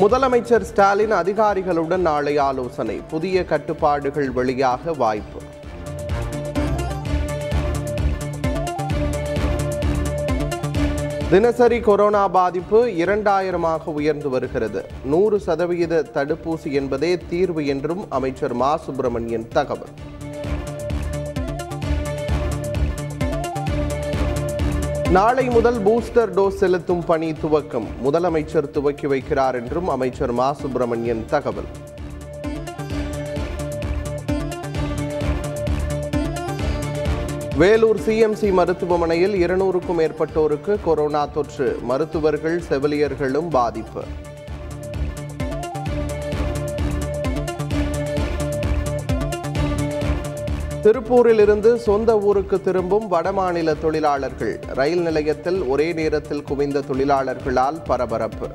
முதலமைச்சர் ஸ்டாலின் அதிகாரிகளுடன் நாளை ஆலோசனை. புதிய கட்டுப்பாடுகள் வெளியாக வாய்ப்பு. தினசரி கொரோனா பாதிப்பு இரண்டாயிரமாக உயர்ந்து வருகிறது. நூறு சதவிகித தடுப்பூசி என்பதே தீர்வு என்றும் அமைச்சர் மா. சுப்பிரமணியன் தகவல். நாளை முதல் பூஸ்டர் டோஸ் செலுத்தும் பணி துவக்கம். முதலமைச்சர் துவக்கி வைக்கிறார் என்றும் அமைச்சர் மா. சுப்பிரமணியன் தகவல். வேலூர் சிஎம்சி மருத்துவமனையில் இருநூறுக்கும் மேற்பட்டோருக்கு கொரோனா தொற்று. மருத்துவர்கள் செவிலியர்களும் பாதிப்பு. திருப்பூரில் இருந்து சொந்த ஊருக்கு திரும்பும் வடமாநில தொழிலாளர்கள். ரயில் நிலையத்தில் ஒரே நேரத்தில் குவிந்த தொழிலாளர்களால் பரபரப்பு.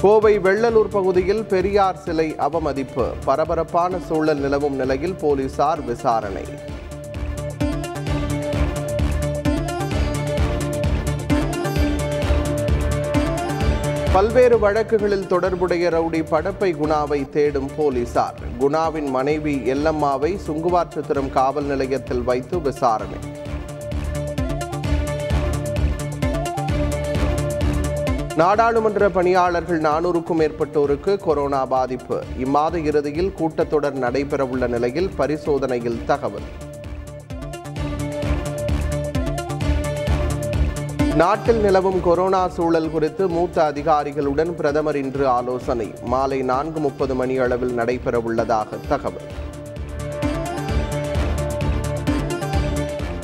கோவை வெள்ளலூர் பகுதியில் பெரியார் சிலை அவமதிப்பு. பரபரப்பான சூழல் நிலவும் நிலையில் போலீசார் விசாரணை. பல்வேறு வழக்குகளில் தொடர்புடைய ரவுடி படப்பை குணாவை தேடும் போலீசார். குணாவின் மனைவி எல்லம்மாவை சுங்குவாற்றுத்திரம் காவல் நிலையத்தில் வைத்து விசாரணை. நாடாளுமன்ற பணியாளர்கள் நானூறுக்கும் மேற்பட்டோருக்கு கொரோனா பாதிப்பு. இம்மாத இறுதியில் கூட்டத்தொடர் நடைபெறவுள்ள நிலையில் பரிசோதனையில் தகவல். நாட்டில் நிலவும் கொரோனா சூழல் குறித்து மூத்த அதிகாரிகளுடன் பிரதமர் இன்று ஆலோசனை. மாலை நான்கு முப்பது மணி அளவில் நடைபெறவுள்ளதாக தகவல்.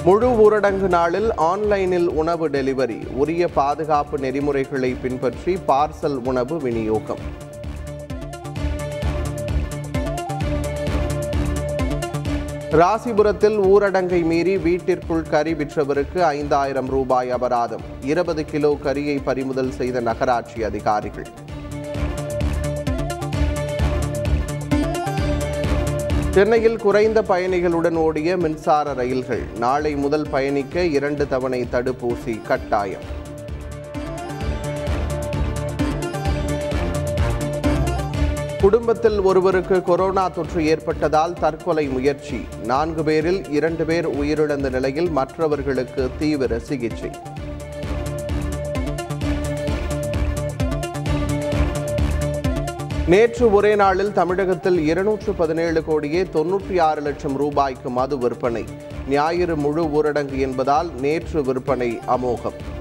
முழு ஊரடங்கு நாளில் ஆன்லைனில் உணவு டெலிவரி உரிய பாதுகாப்பு நெறிமுறைகளை பின்பற்றி பார்சல் உணவு விநியோகம். ராசிபுரத்தில் ஊரடங்கை மீறி வீட்டிற்குள் கறி விற்றவருக்கு ஐந்தாயிரம் ரூபாய் அபராதம். இருபது கிலோ கரியை பறிமுதல் செய்த நகராட்சி அதிகாரிகள். சென்னையில் குறைந்த பயணிகளுடன் ஓடிய மின்சார ரயில்கள். நாளை முதல் பயணிக்க இரண்டு தவணை தடுப்பூசி கட்டாயம். குடும்பத்தில் ஒருவருக்கு கொரோனா தொற்று ஏற்பட்டதால் தற்கொலை முயற்சி. நான்கு பேரில் இரண்டு பேர் உயிரிழந்த நிலையில் மற்றவர்களுக்கு தீவிர சிகிச்சை. நேற்று ஒரே நாளில் தமிழகத்தில் இருநூற்று பதினேழு கோடியே தொன்னூற்றி ஆறு லட்சம் ரூபாய்க்கு மது விற்பனை. ஞாயிறு முழு ஊரடங்கு என்பதால் நேற்று விற்பனை அமோகம்.